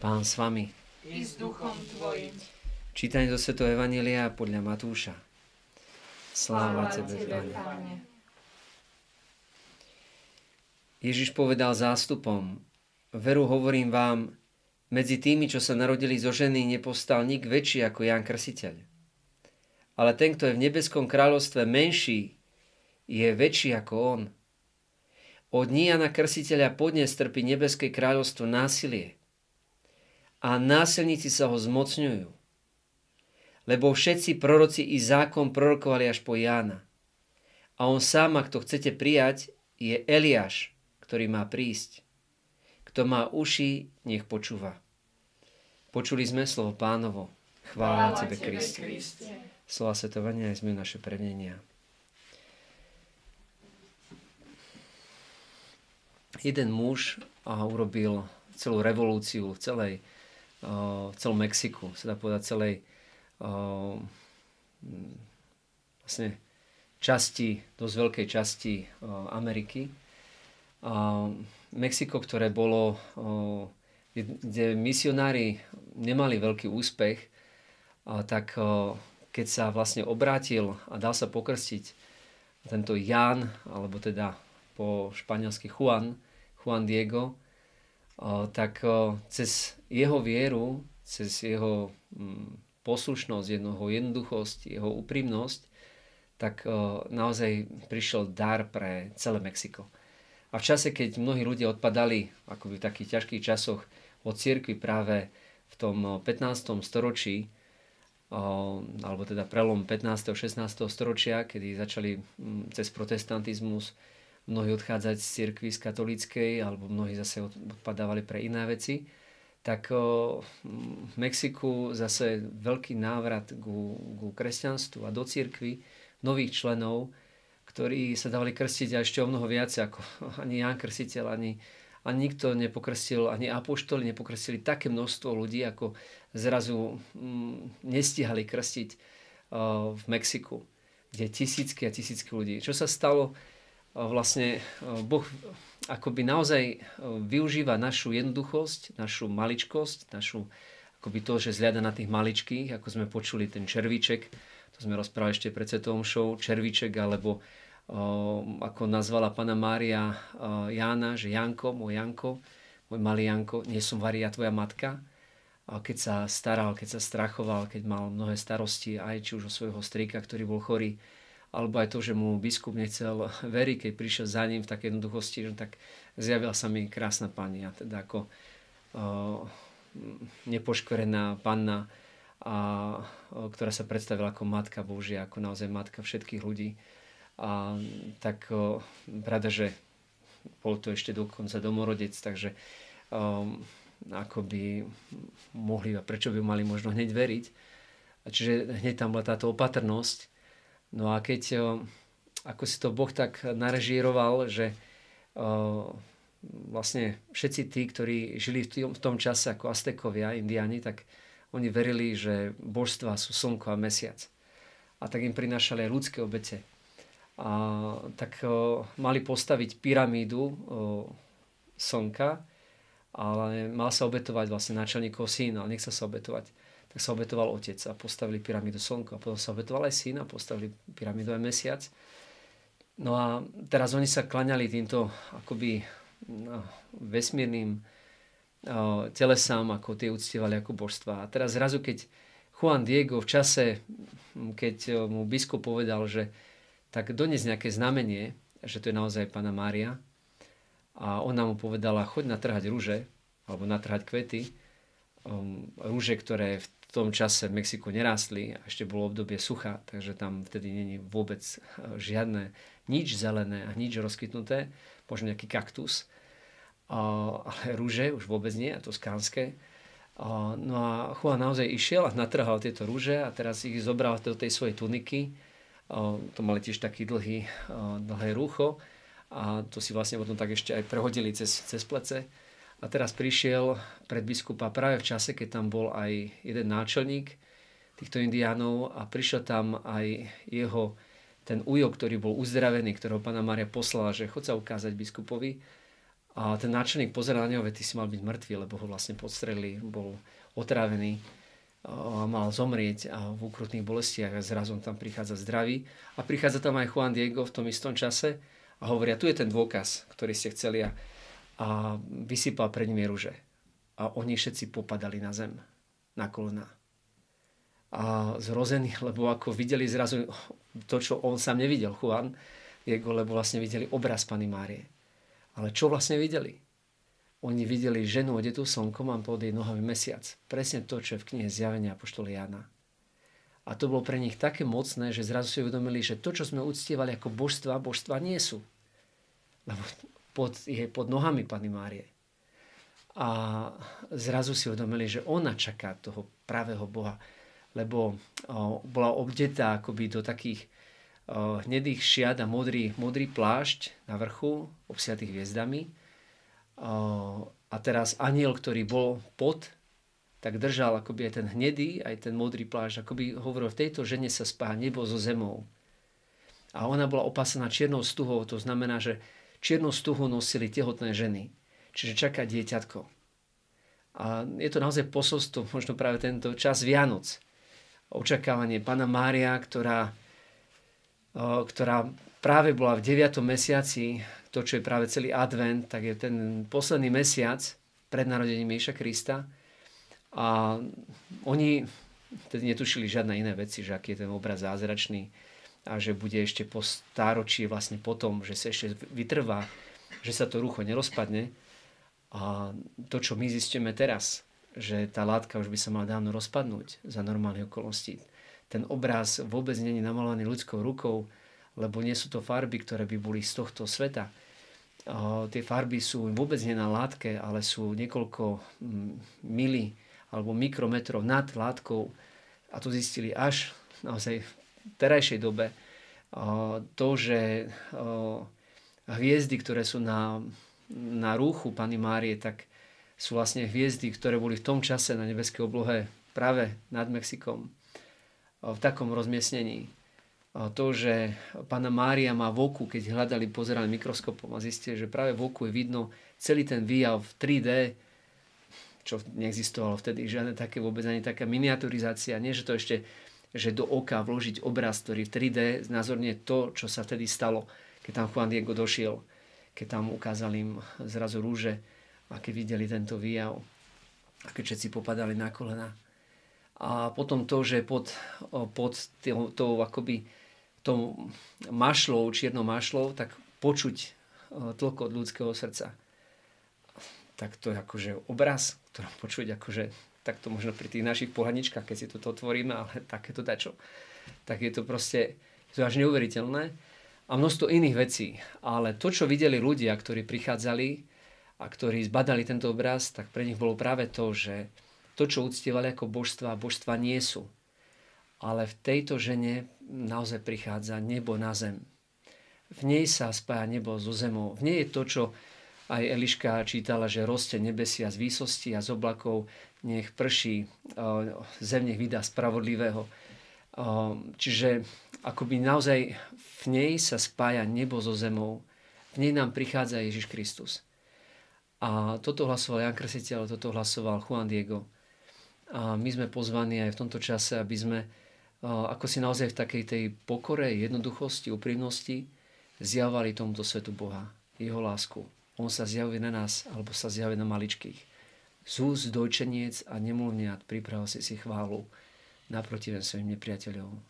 Pán s vami. I s duchom tvojim. Čítanie zo Svetého Evanielia podľa Matúša. Sláva Tebe, Pane. Ježiš povedal zástupom, veru hovorím vám, medzi tými, čo sa narodili zo ženy, nepostal nik väčší ako Ján Krsiteľ. Ale ten, kto je v nebeskom kráľovstve menší, je väčší ako on. Od Jana Krsiteľa podnes trpí nebeské kráľovstvo násilie a násilníci sa ho zmocňujú. Lebo všetci proroci i zákon prorokovali až po Jána. A on sám, ak to chcete prijať, je Eliáš, ktorý má prísť. Kto má uši, nech počúva. Počuli sme slovo pánovo. Chvála Tebe, Kriste. Slova svetovania aj sme naše prevnenia. Jeden muž a urobil celú revolúciu v celej v celom Mexiku, sa dá povedať celej vlastne časti, dosť veľkej časti Ameriky. Mexiko, ktoré bolo, kde misionári nemali veľký úspech, tak keď sa vlastne obrátil a dal sa pokrstiť tento Jan, alebo teda po španielsky Juan, Juan Diego, tak cez jeho vieru, cez jeho mm, poslušnosť, jeho jednoduchosť, jeho úprimnosť, tak naozaj prišiel dar pre celé Mexiko. A v čase, keď mnohí ľudia odpadali, ako v takých ťažkých časoch, od cirkvi práve v tom 15. storočí, alebo teda prelom 15. a 16. storočia, kedy začali mm, cez protestantizmus mnohí odchádzať z cirkvi, z katolíckej, alebo mnohí zase odpadávali pre iné veci, tak v Mexiku zase veľký návrat ku, ku kresťanstvu a do cirkvi nových členov, ktorí sa dávali krstiť a ešte o mnoho viac ako ani Ján Krstiteľ, ani, ani nikto nepokrstil, ani apoštoli nepokrstili také množstvo ľudí, ako zrazu mm, nestihali krstiť uh, v Mexiku, kde tisícky a tisícky ľudí. Čo sa stalo? Vlastne Boh akoby naozaj využíva našu jednoduchosť, našu maličkosť, našu akoby to, že zliada na tých maličkých, ako sme počuli ten červíček, to sme rozprávali ešte pred Svetovým show, červíček, alebo ako nazvala pana Mária Jána, že Janko, môj Janko, môj malý Janko, nie som varia tvoja matka. Keď sa staral, keď sa strachoval, keď mal mnohé starosti, aj či už o svojho strýka, ktorý bol chorý, alebo aj to, že mu biskup nechcel veriť, keď prišiel za ním v takej jednoduchosti, že tak zjavila sa mi krásna pani a teda ako uh, nepoškorená panna, a, uh, ktorá sa predstavila ako Matka Božia, ako naozaj Matka všetkých ľudí. A tak uh, pravda, že bol to ešte dokonca domorodec, takže um, ako by mohli a prečo by mali možno hneď veriť. A čiže hneď tam bola táto opatrnosť, No a keď, ako si to Boh tak narežíroval, že vlastne všetci tí, ktorí žili v tom čase ako Aztekovia, Indiani, tak oni verili, že božstva sú slnko a mesiac. A tak im prinášali aj ľudské obete. A tak o, mali postaviť pyramídu slnka, ale mal sa obetovať vlastne náčelníkov syn, ale nechcel sa obetovať tak sa obetoval otec a postavili pyramídu slnko. A potom sa obetoval aj syn a postavili pyramídu aj mesiac. No a teraz oni sa klaňali týmto akoby no, vesmírnym no, telesám, ako tie uctievali ako božstva. A teraz zrazu, keď Juan Diego v čase, keď mu biskup povedal, že tak dones nejaké znamenie, že to je naozaj pána Mária, a ona mu povedala, choď natrhať rúže, alebo natrhať kvety, um, rúže, ktoré v tom čase v Mexiku nerástli a ešte bolo obdobie sucha, takže tam vtedy není vôbec eh, žiadne nič zelené a nič rozkytnuté, možno nejaký kaktus, ale rúže už vôbec nie, a to skánske. No a Juan naozaj išiel a natrhal tieto rúže a teraz ich zobral do tej svojej tuniky. To mali tiež taký dlhý, dlhé rúcho a to si vlastne potom tak ešte aj prehodili cez, cez plece a teraz prišiel pred biskupa práve v čase, keď tam bol aj jeden náčelník týchto indiánov a prišiel tam aj jeho ten ujo, ktorý bol uzdravený, ktorého pána Mária poslala, že chod sa ukázať biskupovi. A ten náčelník pozera na neho, ty si mal byť mŕtvý, lebo ho vlastne podstrelili, bol otrávený a mal zomrieť a v úkrutných bolestiach a zrazu tam prichádza zdravý. A prichádza tam aj Juan Diego v tom istom čase a hovoria, tu je ten dôkaz, ktorý ste chceli a, a vysypal pred nimi ruže. A oni všetci popadali na zem, na kolena. A zrození, lebo ako videli zrazu to, čo on sám nevidel, Juan Diego, lebo vlastne videli obraz Pany Márie. Ale čo vlastne videli? Oni videli ženu odetu slnkom a pod jej nohami mesiac. Presne to, čo je v knihe Zjavenia Apoštola Jana. A to bolo pre nich také mocné, že zrazu si uvedomili, že to, čo sme uctievali ako božstva, božstva nie sú. Lebo pod, je pod nohami Pany Márie. A zrazu si uvedomili, že ona čaká toho pravého Boha. Lebo o, bola obdetá akoby do takých o, hnedých šiat a modrý, modrý plášť na vrchu, obsiatých hviezdami a teraz aniel, ktorý bol pod, tak držal akoby aj ten hnedý, aj ten modrý plášť, akoby hovoril, v tejto žene sa spá nebo so zemou. A ona bola opasená čiernou stuhou, to znamená, že čiernou stuhou nosili tehotné ženy. Čiže čaká dieťatko. A je to naozaj posolstvo, možno práve tento čas Vianoc. Očakávanie Pana Mária, ktorá, ktorá práve bola v 9. mesiaci to, čo je práve celý advent, tak je ten posledný mesiac pred narodením Ježiša Krista. A oni tedy netušili žiadne iné veci, že aký je ten obraz zázračný a že bude ešte po stáročí vlastne potom, že sa ešte vytrvá, že sa to rucho nerozpadne. A to, čo my zistíme teraz, že tá látka už by sa mala dávno rozpadnúť za normálne okolnosti. Ten obraz vôbec není namalovaný ľudskou rukou, lebo nie sú to farby, ktoré by boli z tohto sveta. Tie farby sú vôbec nie na látke, ale sú niekoľko mm, mili alebo mikrometrov nad látkou a to zistili až naozaj terajšej dobe. To, že hviezdy, ktoré sú na, na rúchu Pany Márie, tak sú vlastne hviezdy, ktoré boli v tom čase na nebeskej oblohe práve nad Mexikom v takom rozmiestnení to, že pána Mária má v oku, keď hľadali, pozerali mikroskopom a zistili, že práve v oku je vidno celý ten výjav v 3D, čo neexistovalo vtedy, žiadne také vôbec ani taká miniaturizácia, nie že to ešte, že do oka vložiť obraz, ktorý v 3D znázornie to, čo sa vtedy stalo, keď tam Juan Diego došiel, keď tam ukázali im zrazu rúže a keď videli tento výjav a keď všetci popadali na kolena. A potom to, že pod, pod tou, tou akoby tou mašlou, čiernou mašlou, tak počuť e, tlko od ľudského srdca. Tak to je akože obraz, ktorý počuť akože tak to možno pri tých našich pohaničkách, keď si toto otvoríme, ale takéto dačo. Tak je to proste, je to až neuveriteľné. A množstvo iných vecí. Ale to, čo videli ľudia, ktorí prichádzali a ktorí zbadali tento obraz, tak pre nich bolo práve to, že to, čo uctievali ako božstva, božstva nie sú ale v tejto žene naozaj prichádza nebo na zem. V nej sa spája nebo so zemou. V nej je to, čo aj Eliška čítala, že roste nebesia z výsosti a z oblakov, nech prší, zem nech vydá spravodlivého. Čiže akoby naozaj v nej sa spája nebo so zemou. V nej nám prichádza Ježiš Kristus. A toto hlasoval Jan Kresiteľ, toto hlasoval Juan Diego. A my sme pozvaní aj v tomto čase, aby sme ako si naozaj v takej tej pokore, jednoduchosti, úprimnosti zjavali tomuto svetu Boha, jeho lásku. On sa zjaví na nás, alebo sa zjaví na maličkých. Zúz, dojčeniec a nemluvniat pripravil si si chválu naproti svojim nepriateľom.